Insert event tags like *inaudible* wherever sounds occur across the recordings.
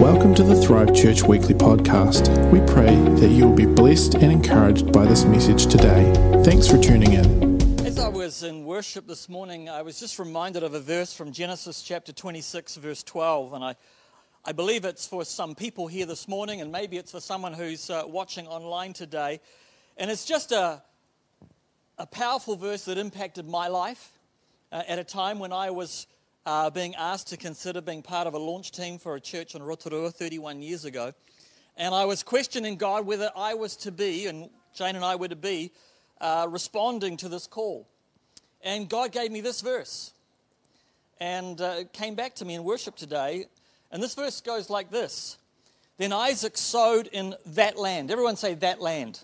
Welcome to the Thrive Church Weekly Podcast. We pray that you will be blessed and encouraged by this message today. Thanks for tuning in. As I was in worship this morning, I was just reminded of a verse from Genesis chapter 26, verse 12. And I, I believe it's for some people here this morning, and maybe it's for someone who's uh, watching online today. And it's just a, a powerful verse that impacted my life uh, at a time when I was uh, being asked to consider being part of a launch team for a church in Rotorua 31 years ago. And I was questioning God whether I was to be, and Jane and I were to be, uh, responding to this call. And God gave me this verse. And uh, came back to me in worship today. And this verse goes like this Then Isaac sowed in that land. Everyone say that land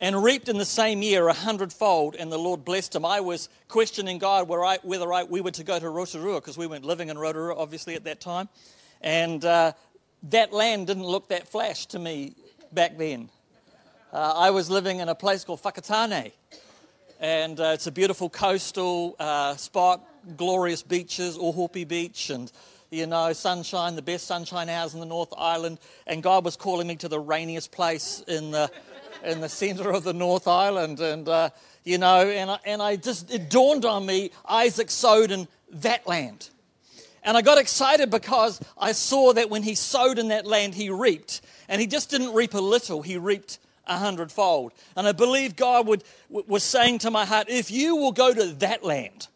and reaped in the same year a hundredfold, and the Lord blessed him. I was questioning God I, whether I, we were to go to Rotorua, because we weren't living in Rotorua, obviously, at that time. And uh, that land didn't look that flash to me back then. Uh, I was living in a place called Whakatane, and uh, it's a beautiful coastal uh, spot, glorious beaches, Ohope Beach, and you know, sunshine, the best sunshine hours in the North Island. And God was calling me to the rainiest place in the in the center of the North Island. And, uh, you know, and I, and I just, it dawned on me Isaac sowed in that land. And I got excited because I saw that when he sowed in that land, he reaped. And he just didn't reap a little, he reaped a hundredfold. And I believe God would, was saying to my heart, if you will go to that land,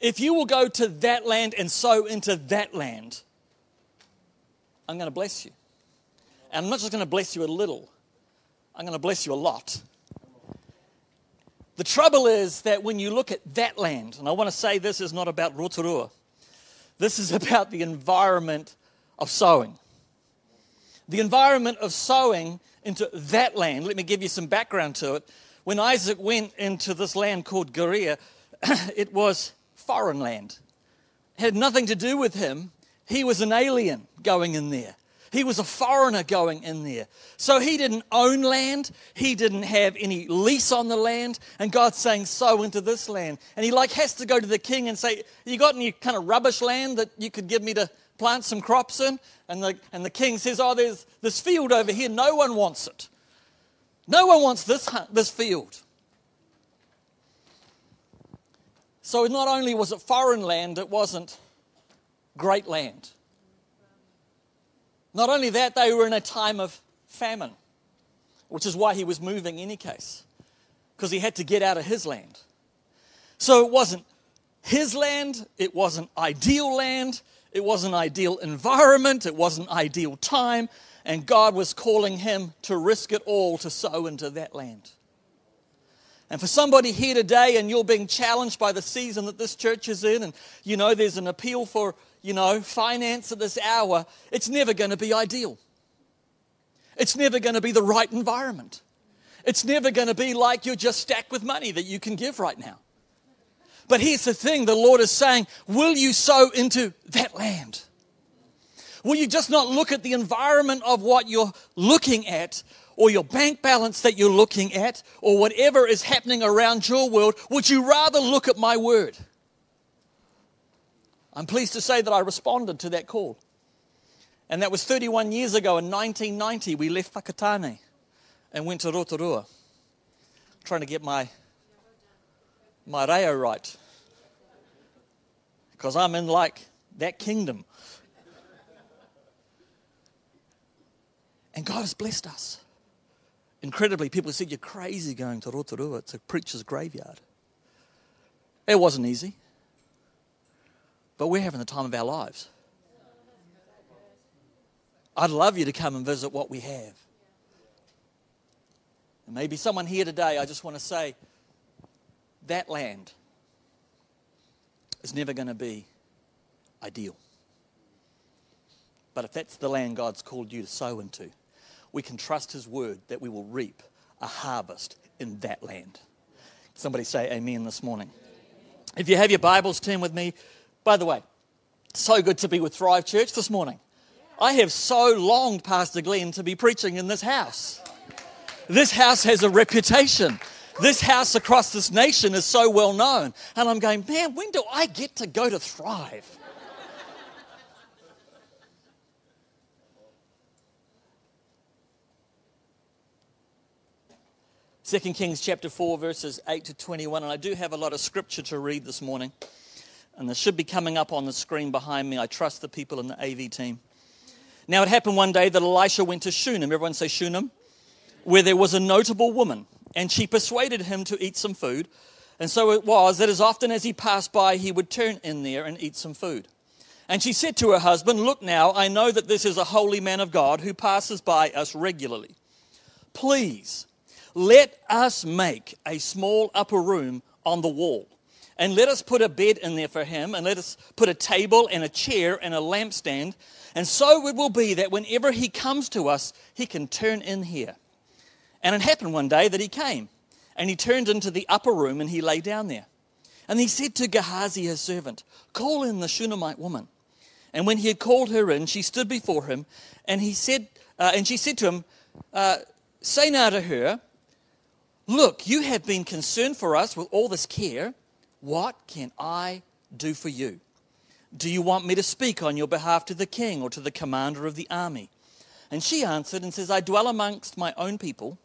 if you will go to that land and sow into that land, I'm going to bless you. And I'm not just going to bless you a little, I'm going to bless you a lot. The trouble is that when you look at that land, and I want to say this is not about Rotorua, this is *laughs* about the environment of sowing. The environment of sowing into that land, let me give you some background to it. When Isaac went into this land called Gerar, *clears throat* it was foreign land. It had nothing to do with him. He was an alien going in there. He was a foreigner going in there. So he didn't own land. He didn't have any lease on the land. And God's saying, sow into this land. And he like has to go to the king and say, you got any kind of rubbish land that you could give me to plant some crops in? And the, and the king says, oh, there's this field over here. No one wants it. No one wants this, this field. So not only was it foreign land, it wasn't great land. Not only that, they were in a time of famine, which is why he was moving any case, because he had to get out of his land. So it wasn't his land, it wasn't ideal land, it wasn't ideal environment, it wasn't ideal time, and God was calling him to risk it all to sow into that land. And for somebody here today, and you're being challenged by the season that this church is in, and you know there's an appeal for you know, finance at this hour, it's never going to be ideal. It's never going to be the right environment. It's never going to be like you're just stacked with money that you can give right now. But here's the thing the Lord is saying, Will you sow into that land? Will you just not look at the environment of what you're looking at, or your bank balance that you're looking at, or whatever is happening around your world? Would you rather look at my word? I'm pleased to say that I responded to that call. And that was 31 years ago in 1990. We left Whakatane and went to Rotorua, trying to get my, my reo right. Because I'm in like that kingdom. And God has blessed us. Incredibly, people said, You're crazy going to Rotorua. It's a preacher's graveyard. It wasn't easy but we're having the time of our lives. I'd love you to come and visit what we have. And maybe someone here today, I just want to say that land is never going to be ideal. But if that's the land God's called you to sow into, we can trust His word that we will reap a harvest in that land. Somebody say amen this morning. If you have your Bibles, turn with me by the way, so good to be with Thrive Church this morning. I have so longed, Pastor Glenn, to be preaching in this house. This house has a reputation. This house across this nation is so well known. And I'm going, man, when do I get to go to Thrive? Second Kings chapter 4, verses 8 to 21. And I do have a lot of scripture to read this morning. And this should be coming up on the screen behind me. I trust the people in the AV team. Now, it happened one day that Elisha went to Shunem. Everyone say Shunem? Where there was a notable woman. And she persuaded him to eat some food. And so it was that as often as he passed by, he would turn in there and eat some food. And she said to her husband, Look now, I know that this is a holy man of God who passes by us regularly. Please let us make a small upper room on the wall. And let us put a bed in there for him, and let us put a table and a chair and a lampstand. And so it will be that whenever he comes to us, he can turn in here. And it happened one day that he came, and he turned into the upper room, and he lay down there. And he said to Gehazi, his servant, Call in the Shunammite woman. And when he had called her in, she stood before him, and he said, uh, and she said to him, uh, Say now to her, Look, you have been concerned for us with all this care. What can I do for you? Do you want me to speak on your behalf to the king or to the commander of the army? And she answered and says, I dwell amongst my own people.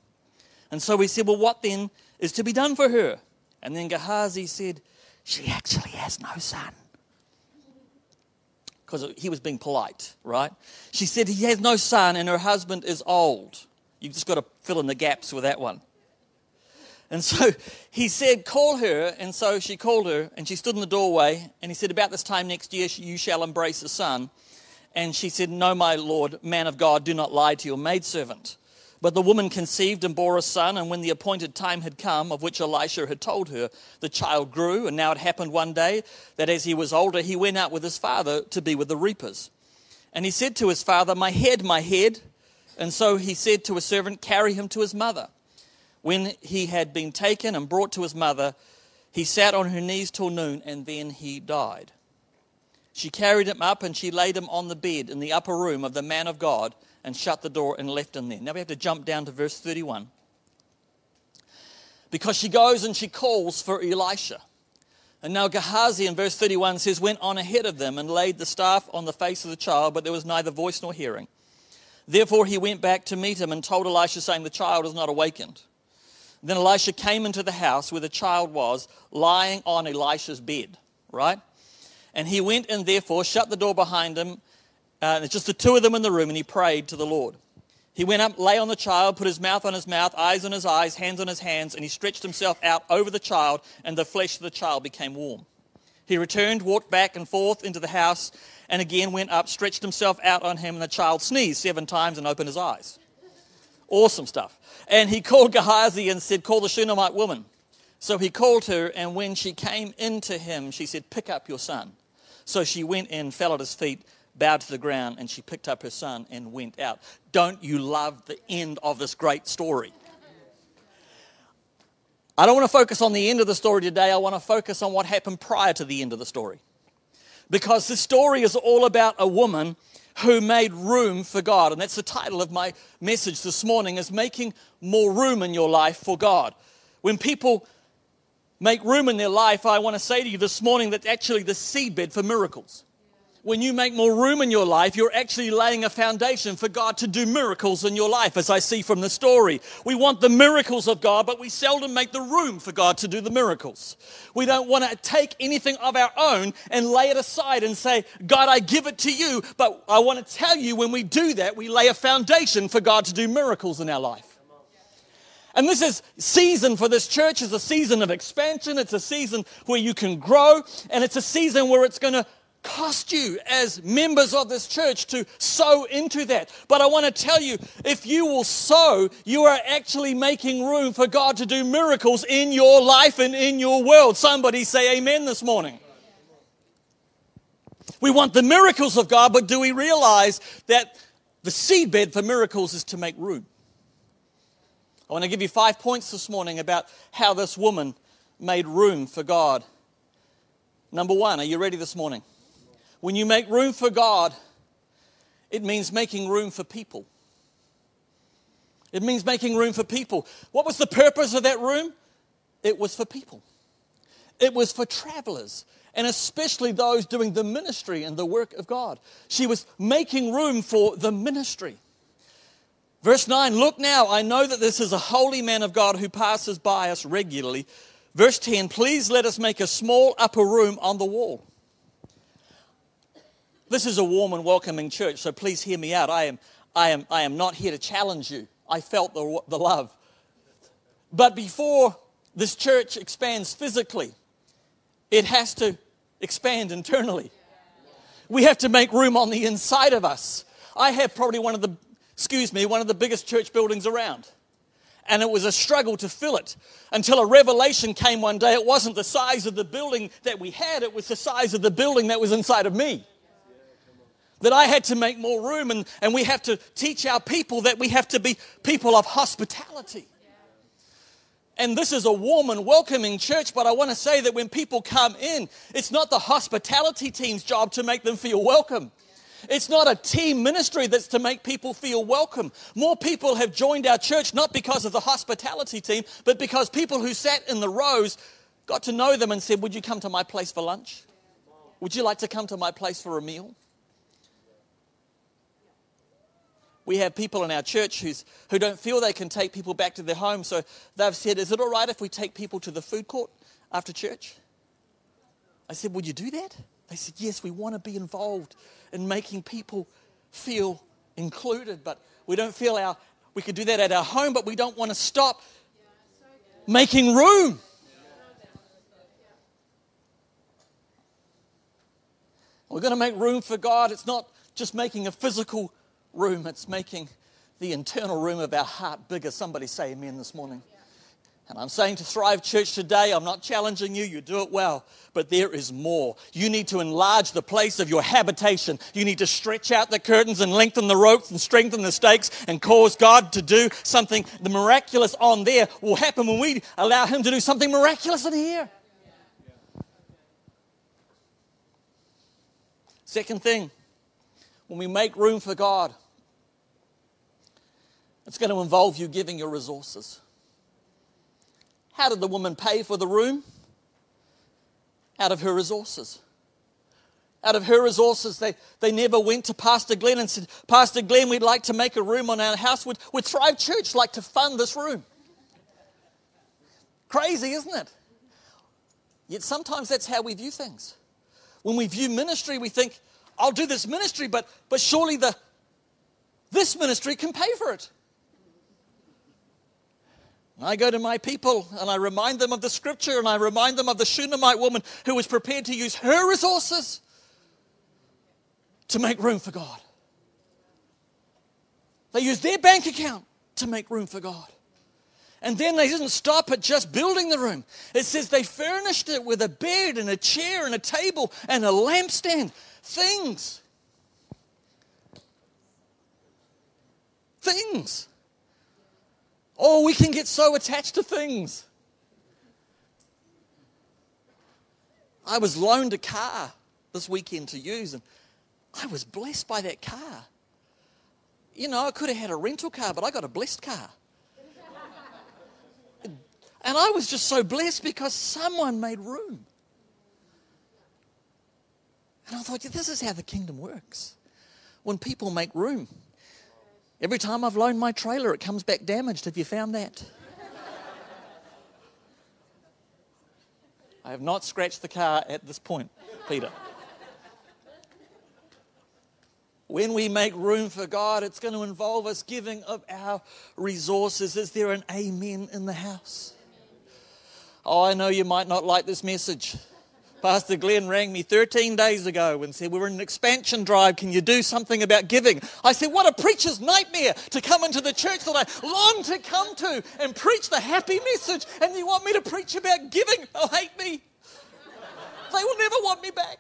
And so we said, Well, what then is to be done for her? And then Gehazi said, She actually has no son. Because he was being polite, right? She said, He has no son and her husband is old. You've just got to fill in the gaps with that one. And so *laughs* he said, Call her. And so she called her, and she stood in the doorway. And he said, About this time next year, you shall embrace a son. And she said, No, my Lord, man of God, do not lie to your maidservant. But the woman conceived and bore a son, and when the appointed time had come, of which Elisha had told her, the child grew. And now it happened one day that as he was older, he went out with his father to be with the reapers. And he said to his father, My head, my head. And so he said to his servant, Carry him to his mother. When he had been taken and brought to his mother, he sat on her knees till noon, and then he died. She carried him up and she laid him on the bed in the upper room of the man of God and shut the door and left him there. Now we have to jump down to verse 31. Because she goes and she calls for Elisha. And now Gehazi in verse 31 says, went on ahead of them and laid the staff on the face of the child, but there was neither voice nor hearing. Therefore he went back to meet him and told Elisha, saying, The child is not awakened. Then Elisha came into the house where the child was, lying on Elisha's bed, right? And he went and therefore, shut the door behind him. Uh, it's just the two of them in the room, and he prayed to the Lord. He went up, lay on the child, put his mouth on his mouth, eyes on his eyes, hands on his hands, and he stretched himself out over the child, and the flesh of the child became warm. He returned, walked back and forth into the house, and again went up, stretched himself out on him, and the child sneezed seven times and opened his eyes. Awesome stuff. And he called Gehazi and said, Call the Shunammite woman. So he called her, and when she came into him, she said, Pick up your son. So she went in, fell at his feet, bowed to the ground, and she picked up her son and went out. Don't you love the end of this great story? I don't want to focus on the end of the story today. I want to focus on what happened prior to the end of the story. Because the story is all about a woman who made room for God. And that's the title of my message this morning is making more room in your life for God. When people make room in their life, I want to say to you this morning that actually the seedbed for miracles when you make more room in your life, you're actually laying a foundation for God to do miracles in your life, as I see from the story. We want the miracles of God, but we seldom make the room for God to do the miracles. We don't want to take anything of our own and lay it aside and say, God, I give it to you. But I want to tell you, when we do that, we lay a foundation for God to do miracles in our life. And this is season for this church is a season of expansion. It's a season where you can grow, and it's a season where it's going to cost you as members of this church to sow into that. But I want to tell you if you will sow, you are actually making room for God to do miracles in your life and in your world. Somebody say amen this morning. We want the miracles of God, but do we realize that the seedbed for miracles is to make room? I want to give you five points this morning about how this woman made room for God. Number one, are you ready this morning? When you make room for God, it means making room for people. It means making room for people. What was the purpose of that room? It was for people, it was for travelers, and especially those doing the ministry and the work of God. She was making room for the ministry. Verse 9 Look now, I know that this is a holy man of God who passes by us regularly. Verse 10 Please let us make a small upper room on the wall. This is a warm and welcoming church, so please hear me out. I am, I am, I am not here to challenge you. I felt the, the love. But before this church expands physically, it has to expand internally. We have to make room on the inside of us. I have probably one of the, excuse me, one of the biggest church buildings around. And it was a struggle to fill it until a revelation came one day. It wasn't the size of the building that we had, it was the size of the building that was inside of me. That I had to make more room, and, and we have to teach our people that we have to be people of hospitality. And this is a warm and welcoming church, but I want to say that when people come in, it's not the hospitality team's job to make them feel welcome. It's not a team ministry that's to make people feel welcome. More people have joined our church not because of the hospitality team, but because people who sat in the rows got to know them and said, Would you come to my place for lunch? Would you like to come to my place for a meal? We have people in our church who's, who don't feel they can take people back to their home, so they've said, Is it all right if we take people to the food court after church? I said, Would you do that? They said, Yes, we want to be involved in making people feel included, but we don't feel our, we could do that at our home, but we don't want to stop making room. We're going to make room for God. It's not just making a physical room, it's making the internal room of our heart bigger. Somebody say amen this morning. And I'm saying to Thrive Church today, I'm not challenging you, you do it well, but there is more. You need to enlarge the place of your habitation. You need to stretch out the curtains and lengthen the ropes and strengthen the stakes and cause God to do something. The miraculous on there will happen when we allow Him to do something miraculous in here. Second thing, when we make room for God, it's going to involve you giving your resources. How did the woman pay for the room? Out of her resources. Out of her resources, they, they never went to Pastor Glenn and said, Pastor Glenn, we'd like to make a room on our house. Would, would Thrive Church like to fund this room? Crazy, isn't it? Yet sometimes that's how we view things. When we view ministry, we think, I'll do this ministry, but, but surely the, this ministry can pay for it. I go to my people and I remind them of the scripture and I remind them of the Shunammite woman who was prepared to use her resources to make room for God. They used their bank account to make room for God. And then they didn't stop at just building the room. It says they furnished it with a bed and a chair and a table and a lampstand. Things. Things Oh, we can get so attached to things. I was loaned a car this weekend to use, and I was blessed by that car. You know, I could have had a rental car, but I got a blessed car. And I was just so blessed because someone made room. And I thought, yeah, this is how the kingdom works. When people make room, Every time I've loaned my trailer, it comes back damaged. Have you found that? I have not scratched the car at this point, Peter. When we make room for God, it's going to involve us giving of our resources. Is there an amen in the house? Oh, I know you might not like this message. Pastor Glenn rang me 13 days ago and said, We're in an expansion drive. Can you do something about giving? I said, What a preacher's nightmare to come into the church that I long to come to and preach the happy message. And you want me to preach about giving? They'll hate me. They will never want me back.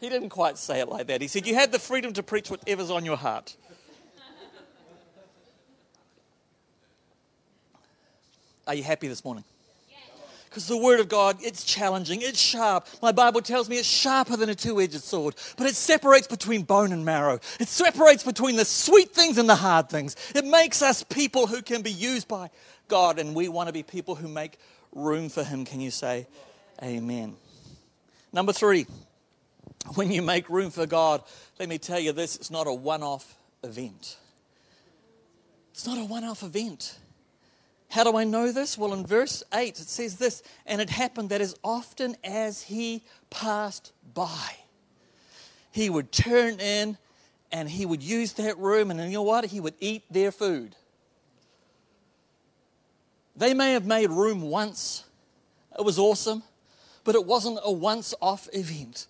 He didn't quite say it like that. He said, You had the freedom to preach whatever's on your heart. Are you happy this morning? Because the Word of God, it's challenging, it's sharp. My Bible tells me it's sharper than a two edged sword, but it separates between bone and marrow. It separates between the sweet things and the hard things. It makes us people who can be used by God, and we want to be people who make room for Him. Can you say amen? Number three, when you make room for God, let me tell you this it's not a one off event. It's not a one off event. How do I know this? Well, in verse 8, it says this And it happened that as often as he passed by, he would turn in and he would use that room, and you know what? He would eat their food. They may have made room once, it was awesome, but it wasn't a once off event,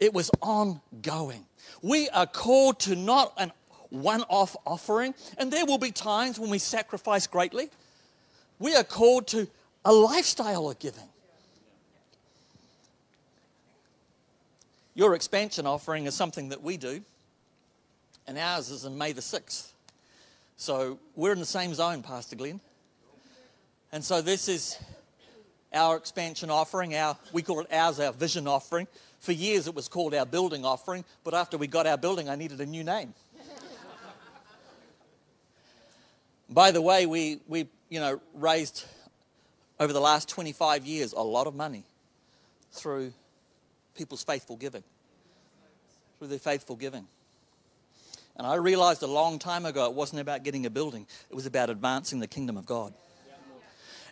it was ongoing. We are called to not an one off offering, and there will be times when we sacrifice greatly. We are called to a lifestyle of giving. Your expansion offering is something that we do, and ours is in May the 6th. So we're in the same zone, Pastor Glenn. And so this is our expansion offering. Our, we call it ours, our vision offering. For years it was called our building offering, but after we got our building, I needed a new name. By the way, we, we you know, raised over the last 25 years a lot of money through people's faithful giving. Through their faithful giving. And I realized a long time ago it wasn't about getting a building, it was about advancing the kingdom of God.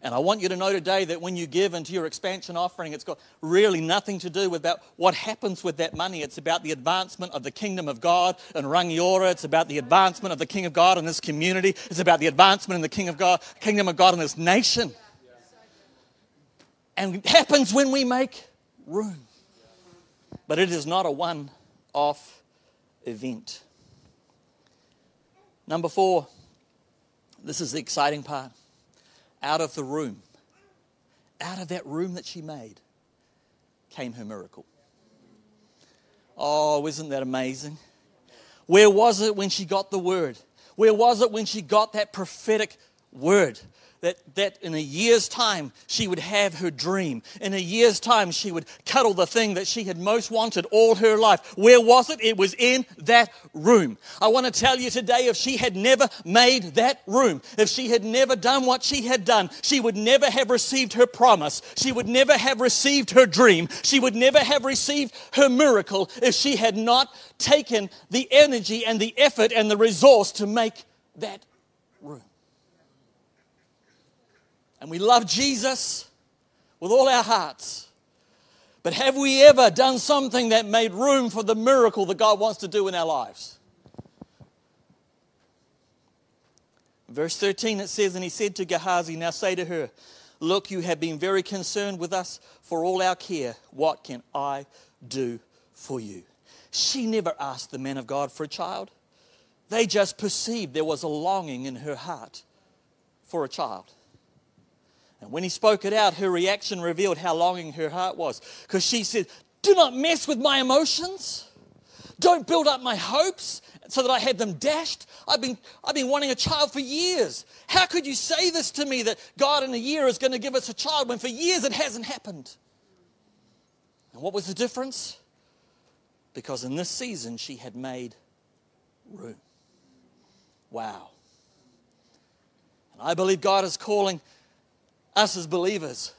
And I want you to know today that when you give into your expansion offering, it's got really nothing to do with about what happens with that money. It's about the advancement of the kingdom of God in Rangiora. It's about the advancement of the King of God in this community. It's about the advancement in the King of God, kingdom of God in this nation. And it happens when we make room. But it is not a one off event. Number four, this is the exciting part out of the room, out of that room that she made, came her miracle. Oh, isn't that amazing? Where was it when she got the word? Where was it when she got that prophetic word? That, that in a year's time she would have her dream. In a year's time she would cuddle the thing that she had most wanted all her life. Where was it? It was in that room. I want to tell you today if she had never made that room, if she had never done what she had done, she would never have received her promise. She would never have received her dream. She would never have received her miracle if she had not taken the energy and the effort and the resource to make that room and we love Jesus with all our hearts. But have we ever done something that made room for the miracle that God wants to do in our lives? Verse 13 it says, And he said to Gehazi, Now say to her, Look, you have been very concerned with us for all our care. What can I do for you? She never asked the man of God for a child. They just perceived there was a longing in her heart for a child. And when he spoke it out, her reaction revealed how longing her heart was. Because she said, Do not mess with my emotions. Don't build up my hopes so that I had them dashed. I've been, I've been wanting a child for years. How could you say this to me that God in a year is going to give us a child when for years it hasn't happened? And what was the difference? Because in this season she had made room. Wow. And I believe God is calling us as believers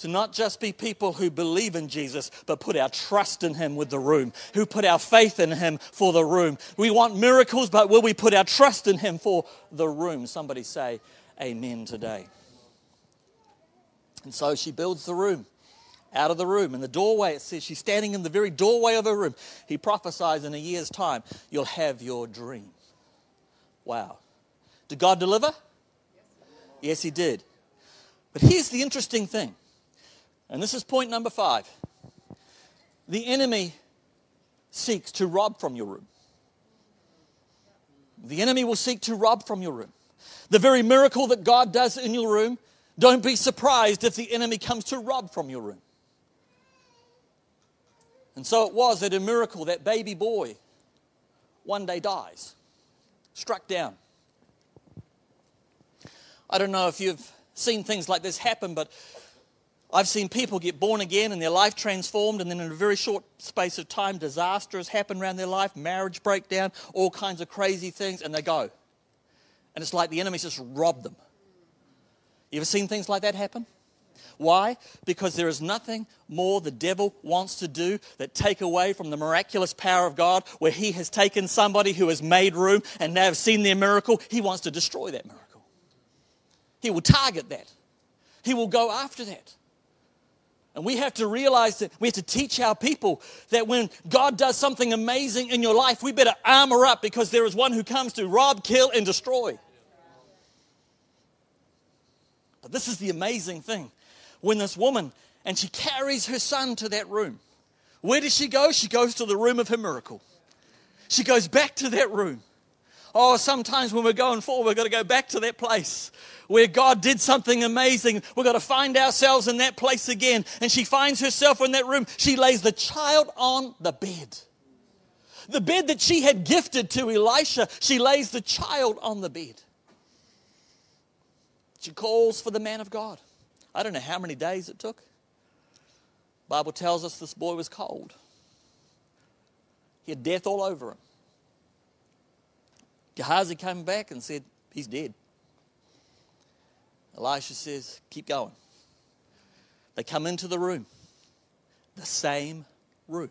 to not just be people who believe in Jesus, but put our trust in Him with the room, who put our faith in Him for the room. We want miracles, but will we put our trust in Him for the room? Somebody say amen today. And so she builds the room out of the room. In the doorway, it says she's standing in the very doorway of her room. He prophesies in a year's time, you'll have your dream. Wow. Did God deliver? Yes, He did. But here's the interesting thing, and this is point number five the enemy seeks to rob from your room. The enemy will seek to rob from your room. The very miracle that God does in your room, don't be surprised if the enemy comes to rob from your room. And so it was that a miracle, that baby boy one day dies, struck down. I don't know if you've seen things like this happen, but I've seen people get born again and their life transformed, and then in a very short space of time, disaster has happened around their life, marriage breakdown, all kinds of crazy things, and they go. And it's like the enemy's just robbed them. You ever seen things like that happen? Why? Because there is nothing more the devil wants to do that take away from the miraculous power of God, where he has taken somebody who has made room and they have seen their miracle. He wants to destroy that miracle. He will target that. He will go after that. And we have to realize that we have to teach our people that when God does something amazing in your life, we better armor up because there is one who comes to rob, kill, and destroy. But this is the amazing thing. When this woman, and she carries her son to that room, where does she go? She goes to the room of her miracle. She goes back to that room. Oh, sometimes when we're going forward, we've got to go back to that place where God did something amazing. We've got to find ourselves in that place again. And she finds herself in that room. She lays the child on the bed. The bed that she had gifted to Elisha, she lays the child on the bed. She calls for the man of God. I don't know how many days it took. Bible tells us this boy was cold. He had death all over him. Gehazi came back and said, He's dead. Elisha says, Keep going. They come into the room, the same room.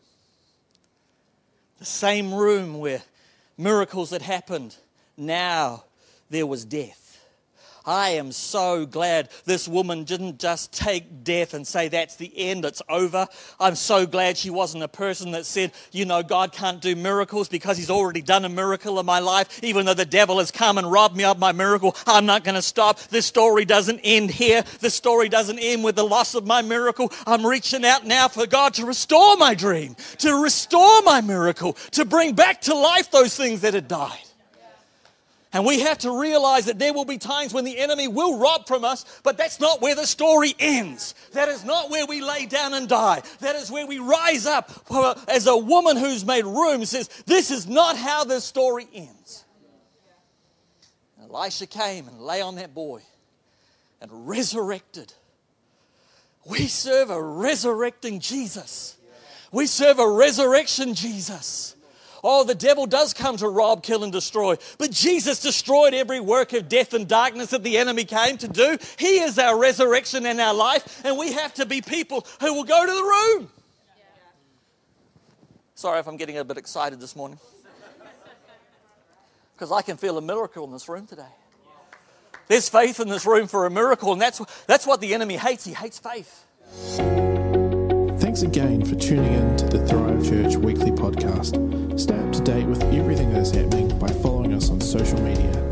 The same room where miracles had happened. Now there was death. I am so glad this woman didn't just take death and say, That's the end, it's over. I'm so glad she wasn't a person that said, You know, God can't do miracles because He's already done a miracle in my life. Even though the devil has come and robbed me of my miracle, I'm not going to stop. This story doesn't end here. The story doesn't end with the loss of my miracle. I'm reaching out now for God to restore my dream, to restore my miracle, to bring back to life those things that had died. And we have to realize that there will be times when the enemy will rob from us, but that's not where the story ends. That is not where we lay down and die. That is where we rise up as a woman who's made room says, This is not how the story ends. And Elisha came and lay on that boy and resurrected. We serve a resurrecting Jesus. We serve a resurrection Jesus. Oh, the devil does come to rob, kill, and destroy. But Jesus destroyed every work of death and darkness that the enemy came to do. He is our resurrection and our life, and we have to be people who will go to the room. Sorry if I'm getting a bit excited this morning. Because I can feel a miracle in this room today. There's faith in this room for a miracle, and that's, that's what the enemy hates. He hates faith. Thanks again for tuning in to the Thrive Church weekly podcast. Stay up to date with everything that is happening by following us on social media